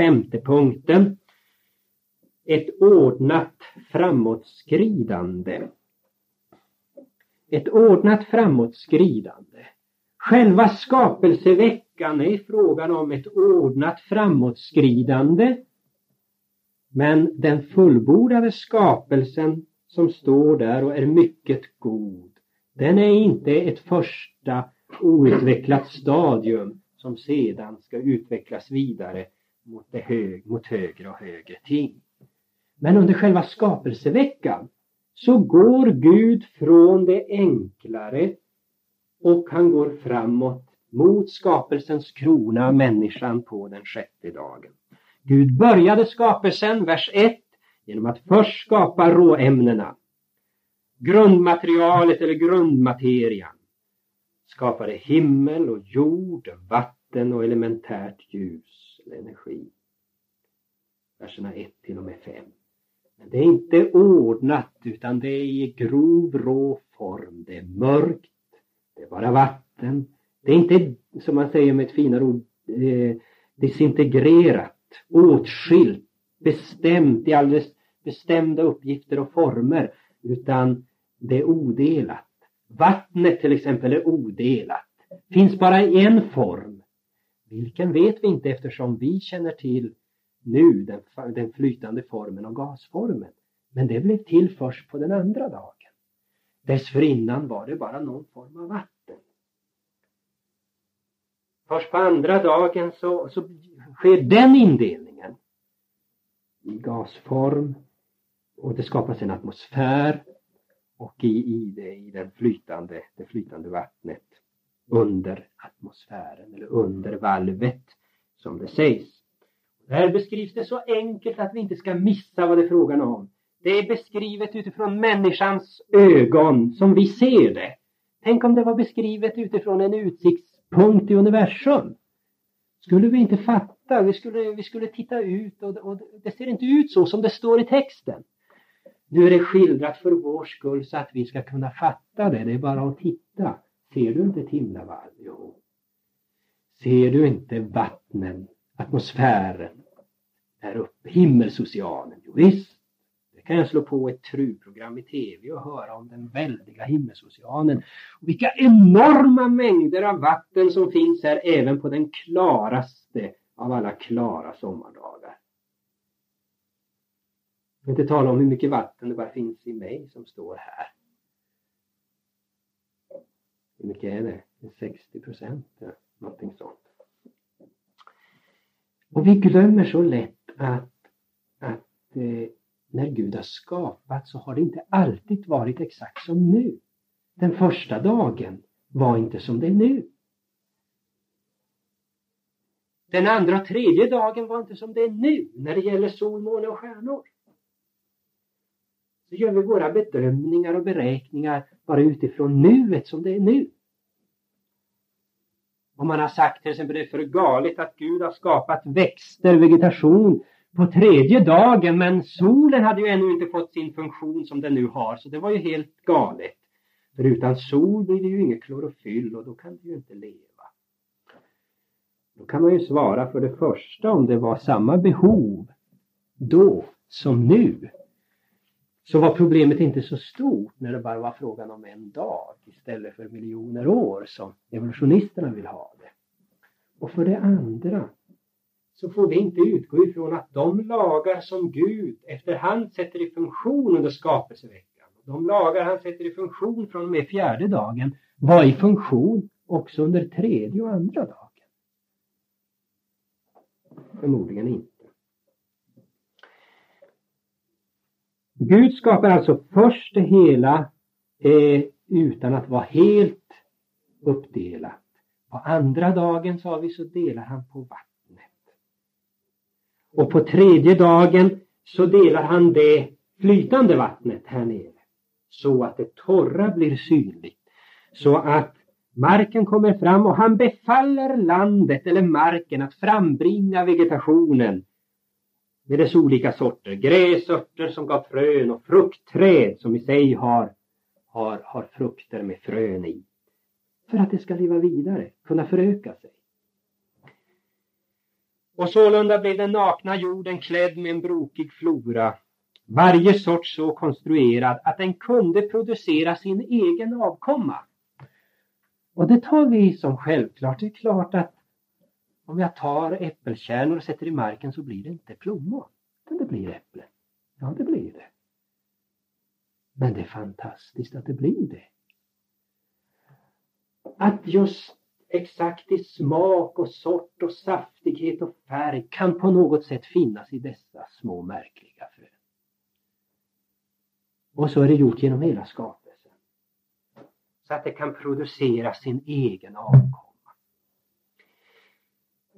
femte punkten. Ett ordnat framåtskridande. Ett ordnat framåtskridande. Själva skapelseveckan är frågan om ett ordnat framåtskridande. Men den fullbordade skapelsen som står där och är mycket god, den är inte ett första outvecklat stadium som sedan ska utvecklas vidare mot, det hög, mot högre och högre ting. Men under själva skapelseveckan så går Gud från det enklare och han går framåt mot skapelsens krona, människan på den sjätte dagen. Gud började skapelsen, vers 1, genom att först skapa råämnena. Grundmaterialet eller grundmaterian. Skapade himmel och jord, vatten och elementärt ljus eller energi. Verserna 1 till och med 5. Men det är inte ordnat utan det är i grov rå form. Det är mörkt, det är bara vatten. Det är inte, som man säger med ett finare ord, eh, disintegrerat, åtskilt, bestämt i alldeles bestämda uppgifter och former, utan det är odelat. Vattnet till exempel är odelat, finns bara i en form. Vilken vet vi inte eftersom vi känner till nu den, den flytande formen och gasformen. Men det blev till först på den andra dagen. Dessförinnan var det bara någon form av vatten. Först på andra dagen så, så sker den indelningen i gasform och det skapas en atmosfär och i, i, det, i den flytande, det flytande vattnet under atmosfären eller under valvet som det sägs. Där beskrivs det så enkelt att vi inte ska missa vad det är frågan om. Det är beskrivet utifrån människans ögon som vi ser det. Tänk om det var beskrivet utifrån en utsiktspunkt i universum. Skulle vi inte fatta, vi skulle, vi skulle titta ut och, och det ser inte ut så som det står i texten. Nu är det skildrat för vår skull så att vi ska kunna fatta det. Det är bara att titta. Ser du inte ett himlavalv? Jo. Ser du inte vattnen, atmosfären där uppe, Himmelsoceanen, Jo, visst. Det kan jag slå på ett truprogram i tv och höra om den väldiga himmelsoceanen. Och vilka enorma mängder av vatten som finns här även på den klaraste av alla klara sommardagar. Jag vill inte tala om hur mycket vatten det bara finns i mig som står här. Hur mycket är det? 60 procent, någonting sånt. Och vi glömmer så lätt att, att eh, när Gud har skapat så har det inte alltid varit exakt som nu. Den första dagen var inte som det är nu. Den andra och tredje dagen var inte som det är nu när det gäller sol, måne och stjärnor. Så gör vi våra bedömningar och beräkningar bara utifrån nuet som det är nu. Om man har sagt till exempel det är för galet att Gud har skapat växter, vegetation på tredje dagen men solen hade ju ännu inte fått sin funktion som den nu har så det var ju helt galet. För utan sol blir det ju inget klorofyll och då kan det ju inte leva. Då kan man ju svara för det första om det var samma behov då som nu så var problemet inte så stort när det bara var frågan om en dag istället för miljoner år som evolutionisterna vill ha det. Och för det andra så får vi inte utgå ifrån att de lagar som Gud efterhand sätter i funktion under skapelseveckan, de lagar han sätter i funktion från och med fjärde dagen, var i funktion också under tredje och andra dagen. Förmodligen inte. Gud skapar alltså först det hela eh, utan att vara helt uppdelat. På andra dagen sa vi så delar han på vattnet. Och på tredje dagen så delar han det flytande vattnet här nere. Så att det torra blir synligt. Så att marken kommer fram och han befaller landet eller marken att frambringa vegetationen med dess olika sorter. Gräsörter som gav frön och fruktträd som i sig har, har, har frukter med frön i. För att det ska leva vidare, kunna föröka sig. Och sålunda blev den nakna jorden klädd med en brokig flora, varje sort så konstruerad att den kunde producera sin egen avkomma. Och det tar vi som självklart. Det är klart att om jag tar äppelkärnor och sätter i marken så blir det inte plommon, utan det blir äpplen. Ja, det blir det. Men det är fantastiskt att det blir det. Att just exakt i smak och sort och saftighet och färg kan på något sätt finnas i dessa små märkliga frön. Och så är det gjort genom hela skapelsen. Så att det kan producera sin egen avkomma.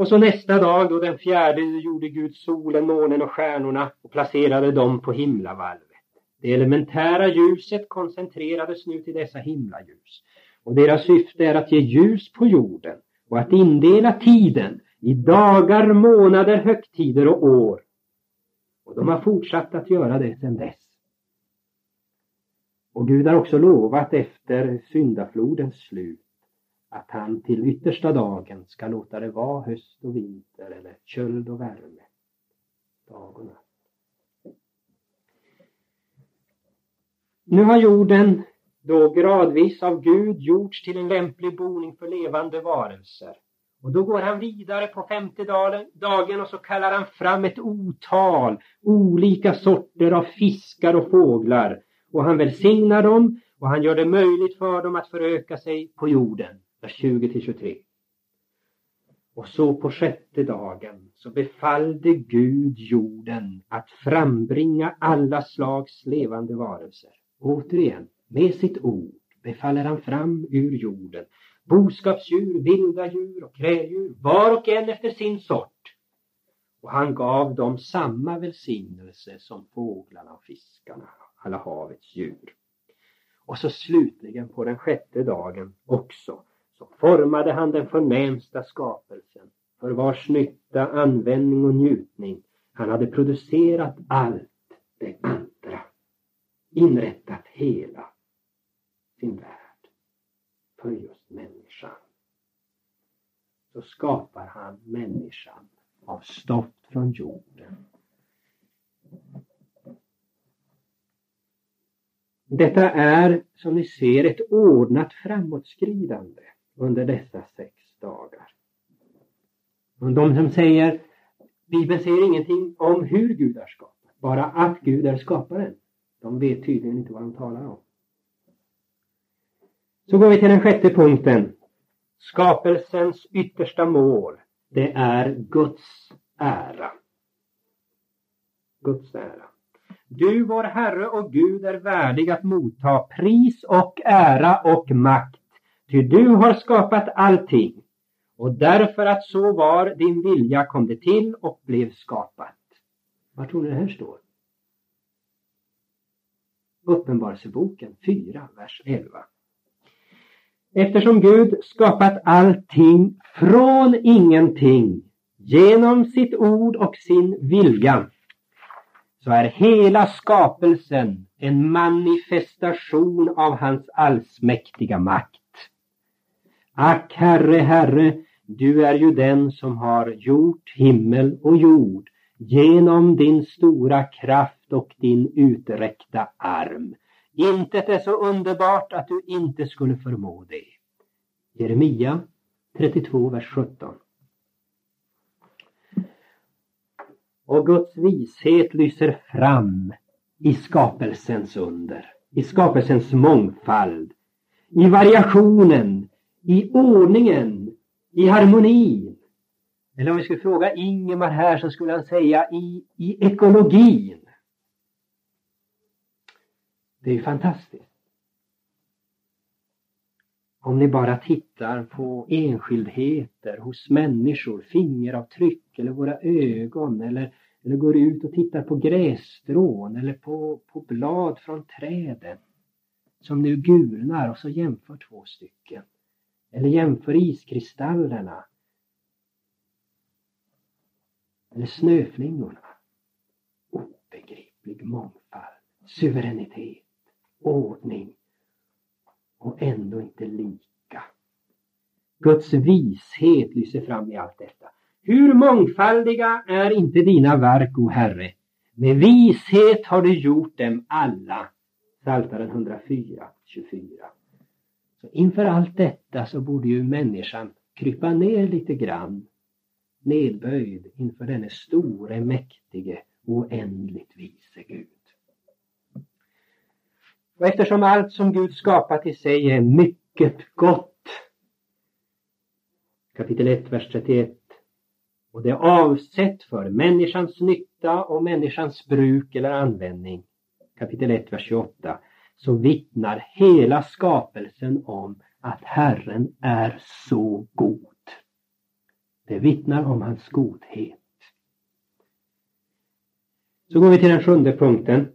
Och så nästa dag då den fjärde gjorde Gud solen, månen och stjärnorna och placerade dem på himlavalvet. Det elementära ljuset koncentrerades nu till dessa himlaljus. Och deras syfte är att ge ljus på jorden och att indela tiden i dagar, månader, högtider och år. Och de har fortsatt att göra det sedan dess. Och Gud har också lovat efter syndaflodens slut att han till yttersta dagen ska låta det vara höst och vinter eller köld och värme. Dag och natt. Nu har jorden då gradvis av Gud gjorts till en lämplig boning för levande varelser. Och då går han vidare på femte dagen och så kallar han fram ett otal olika sorter av fiskar och fåglar. Och han välsignar dem och han gör det möjligt för dem att föröka sig på jorden. Vers 20 till 23. Och så på sjätte dagen så befallde Gud jorden att frambringa alla slags levande varelser. Återigen, med sitt ord befaller han fram ur jorden boskapsdjur, vilda djur och kräldjur, var och en efter sin sort. Och han gav dem samma välsignelse som fåglarna och fiskarna, alla havets djur. Och så slutligen på den sjätte dagen också så formade han den förnämsta skapelsen för vars nytta, användning och njutning han hade producerat allt det andra, inrättat hela sin värld för just människan. Så skapar han människan av stoft från jorden. Detta är som ni ser ett ordnat framåtskridande under dessa sex dagar. Och de som säger Bibeln säger ingenting om hur Gud är skapad, bara att Gud är skaparen. De vet tydligen inte vad de talar om. Så går vi till den sjätte punkten. Skapelsens yttersta mål, det är Guds ära. Guds ära. Du, vår Herre och Gud, är värdig att motta pris och ära och makt Ty du har skapat allting och därför att så var din vilja kom det till och blev skapat. Var tror ni det här står? Uppenbarelseboken 4, vers 11. Eftersom Gud skapat allting från ingenting genom sitt ord och sin vilja så är hela skapelsen en manifestation av hans allsmäktiga makt. Ack, Herre, Herre, du är ju den som har gjort himmel och jord genom din stora kraft och din uträckta arm. Intet är så underbart att du inte skulle förmå det. Jeremia 32, vers 17. Och Guds vishet lyser fram i skapelsens under, i skapelsens mångfald, i variationen, i ordningen, i harmonin. Eller om vi skulle fråga Ingemar här så skulle han säga i, i ekologin. Det är ju fantastiskt. Om ni bara tittar på enskildheter hos människor, fingeravtryck eller våra ögon eller, eller går ut och tittar på grässtrån eller på, på blad från träden som nu gulnar och så jämför två stycken. Eller jämför iskristallerna. Eller snöflingorna. Obegriplig mångfald, suveränitet, ordning och ändå inte lika. Guds vishet lyser fram i allt detta. Hur mångfaldiga är inte dina verk, o Herre? Med vishet har du gjort dem alla. Psaltaren 104, 24. Så inför allt detta så borde ju människan krypa ner lite grann nedböjd inför denne store, mäktige, oändligt vise Gud. Och eftersom allt som Gud skapat i sig är mycket gott, kapitel 1, vers 31, och det är avsett för människans nytta och människans bruk eller användning, kapitel 1, vers 28, så vittnar hela skapelsen om att Herren är så god. Det vittnar om hans godhet. Så går vi till den sjunde punkten.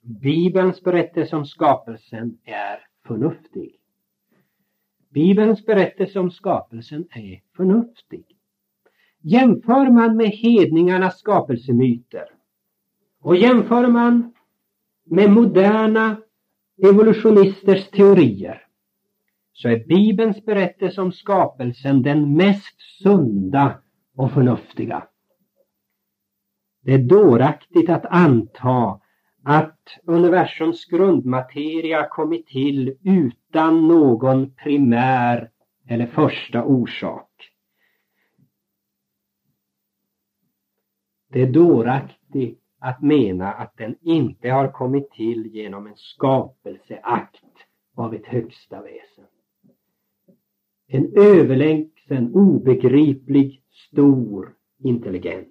Bibelns berättelse om skapelsen är förnuftig. Bibelns berättelse om skapelsen är förnuftig. Jämför man med hedningarnas skapelsemyter och jämför man med moderna evolutionisters teorier så är Bibelns berättelse om skapelsen den mest sunda och förnuftiga. Det är dåraktigt att anta att universums grundmateria kommit till utan någon primär eller första orsak. Det är dåraktigt att mena att den inte har kommit till genom en skapelseakt av ett högsta väsen. En överlägsen, obegriplig, stor intelligens.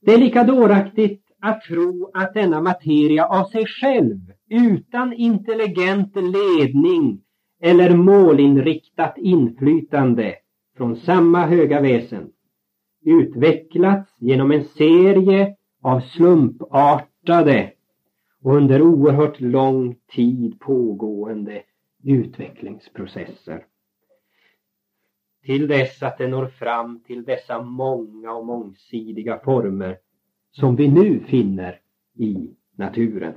Det är lika dåraktigt att tro att denna materia av sig själv, utan intelligent ledning eller målinriktat inflytande från samma höga väsen, utvecklats genom en serie av slumpartade och under oerhört lång tid pågående utvecklingsprocesser. Till dess att det når fram till dessa många och mångsidiga former som vi nu finner i naturen.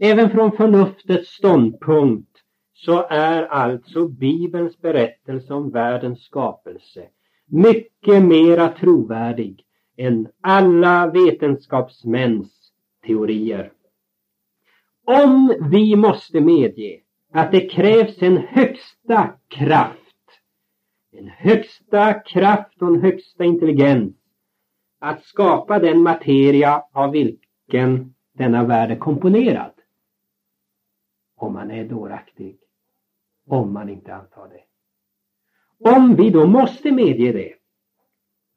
Även från förnuftets ståndpunkt så är alltså Bibelns berättelse om världens skapelse mycket mera trovärdig än alla vetenskapsmäns teorier. Om vi måste medge att det krävs en högsta kraft, en högsta kraft och en högsta intelligens att skapa den materia av vilken denna värld är komponerad. Om man är dåraktig, om man inte antar det. Om vi då måste medge det,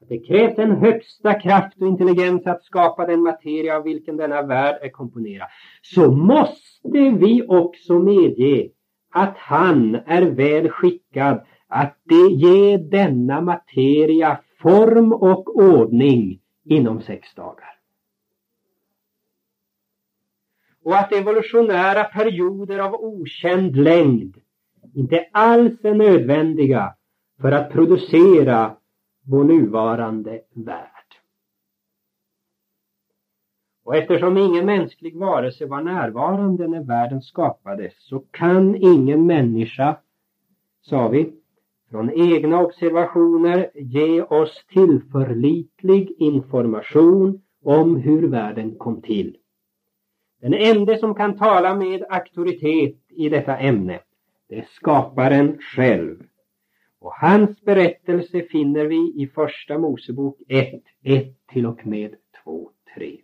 att det krävs en högsta kraft och intelligens att skapa den materia av vilken denna värld är komponerad. Så måste vi också medge att han är väl skickad att ge denna materia form och ordning inom sex dagar. Och att evolutionära perioder av okänd längd inte alls är nödvändiga för att producera vår nuvarande värld. Och eftersom ingen mänsklig varelse var närvarande när världen skapades så kan ingen människa, sa vi, från egna observationer ge oss tillförlitlig information om hur världen kom till. Den enda som kan tala med auktoritet i detta ämne, det är skaparen själv. Och hans berättelse finner vi i Första Mosebok 1, 1 till och med 2, 3.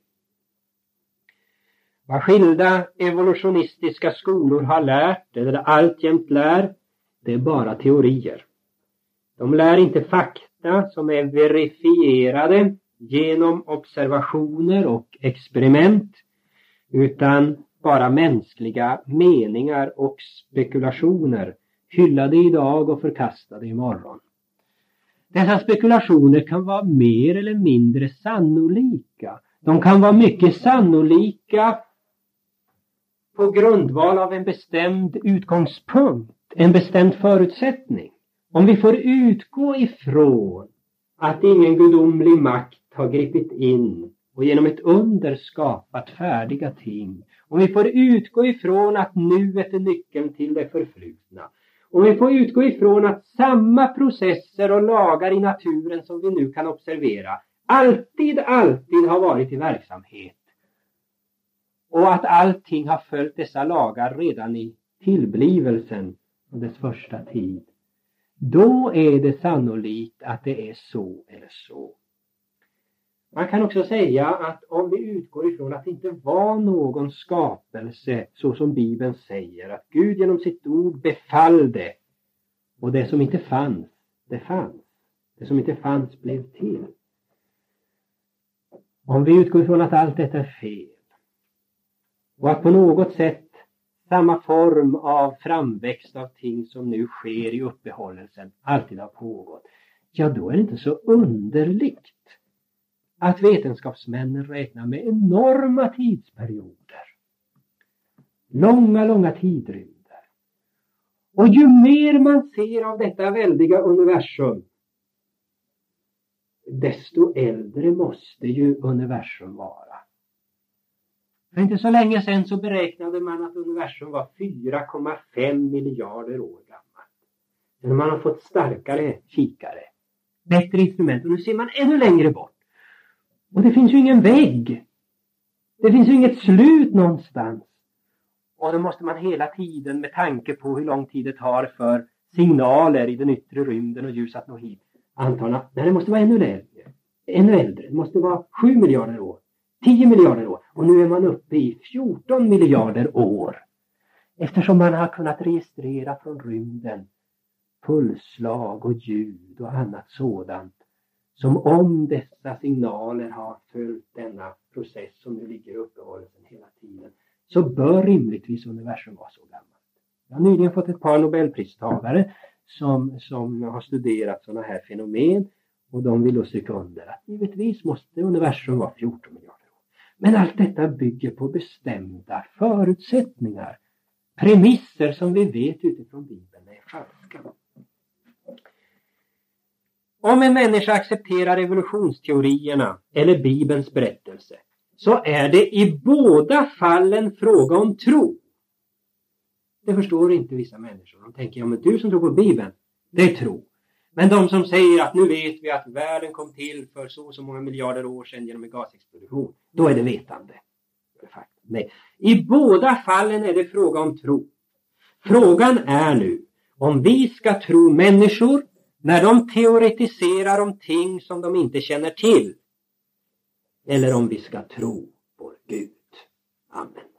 Vad skilda evolutionistiska skolor har lärt, eller alltjämt lär, det är bara teorier. De lär inte fakta som är verifierade genom observationer och experiment, utan bara mänskliga meningar och spekulationer hyllade idag och förkastade imorgon. Dessa spekulationer kan vara mer eller mindre sannolika. De kan vara mycket sannolika på grundval av en bestämd utgångspunkt, en bestämd förutsättning. Om vi får utgå ifrån att ingen gudomlig makt har gripit in och genom ett under skapat färdiga ting. Om vi får utgå ifrån att nuet är nyckeln till det förflutna och vi får utgå ifrån att samma processer och lagar i naturen som vi nu kan observera alltid, alltid har varit i verksamhet. Och att allting har följt dessa lagar redan i tillblivelsen och dess första tid. Då är det sannolikt att det är så eller så. Man kan också säga att om vi utgår ifrån att det inte var någon skapelse så som Bibeln säger, att Gud genom sitt ord befallde och det som inte fanns, det fanns. Det som inte fanns blev till. Om vi utgår ifrån att allt detta är fel och att på något sätt samma form av framväxt av ting som nu sker i uppehållelsen alltid har pågått, ja då är det inte så underligt att vetenskapsmännen räknar med enorma tidsperioder. Långa, långa tidrymder. Och ju mer man ser av detta väldiga universum, desto äldre måste ju universum vara. För inte så länge sedan så beräknade man att universum var 4,5 miljarder år gammalt. Men man har fått starkare kikare, bättre instrument och nu ser man ännu längre bort. Och det finns ju ingen vägg. Det finns ju inget slut någonstans. Och då måste man hela tiden med tanke på hur lång tid det tar för signaler i den yttre rymden och ljus att nå hit anta att det måste vara ännu äldre. Ännu äldre. Det måste vara 7 miljarder år. 10 miljarder år. Och nu är man uppe i 14 miljarder år. Eftersom man har kunnat registrera från rymden pulsslag och ljud och annat sådant som om dessa signaler har följt denna process som nu ligger i uppehållelsen hela tiden så bör rimligtvis universum vara så gammalt. Jag har nyligen fått ett par nobelpristagare som, som har studerat sådana här fenomen och de vill då stryka under att givetvis måste universum vara 14 miljarder år. Men allt detta bygger på bestämda förutsättningar, premisser som vi vet utifrån Bibeln är falska. Om en människa accepterar evolutionsteorierna eller Bibelns berättelse så är det i båda fallen fråga om tro. Det förstår inte vissa människor. De tänker, ja men du som tror på Bibeln, det är tro. Men de som säger att nu vet vi att världen kom till för så och så många miljarder år sedan genom en gasexplosion, då är det vetande. Nej. I båda fallen är det fråga om tro. Frågan är nu om vi ska tro människor när de teoretiserar om ting som de inte känner till. Eller om vi ska tro på Gud. Amen.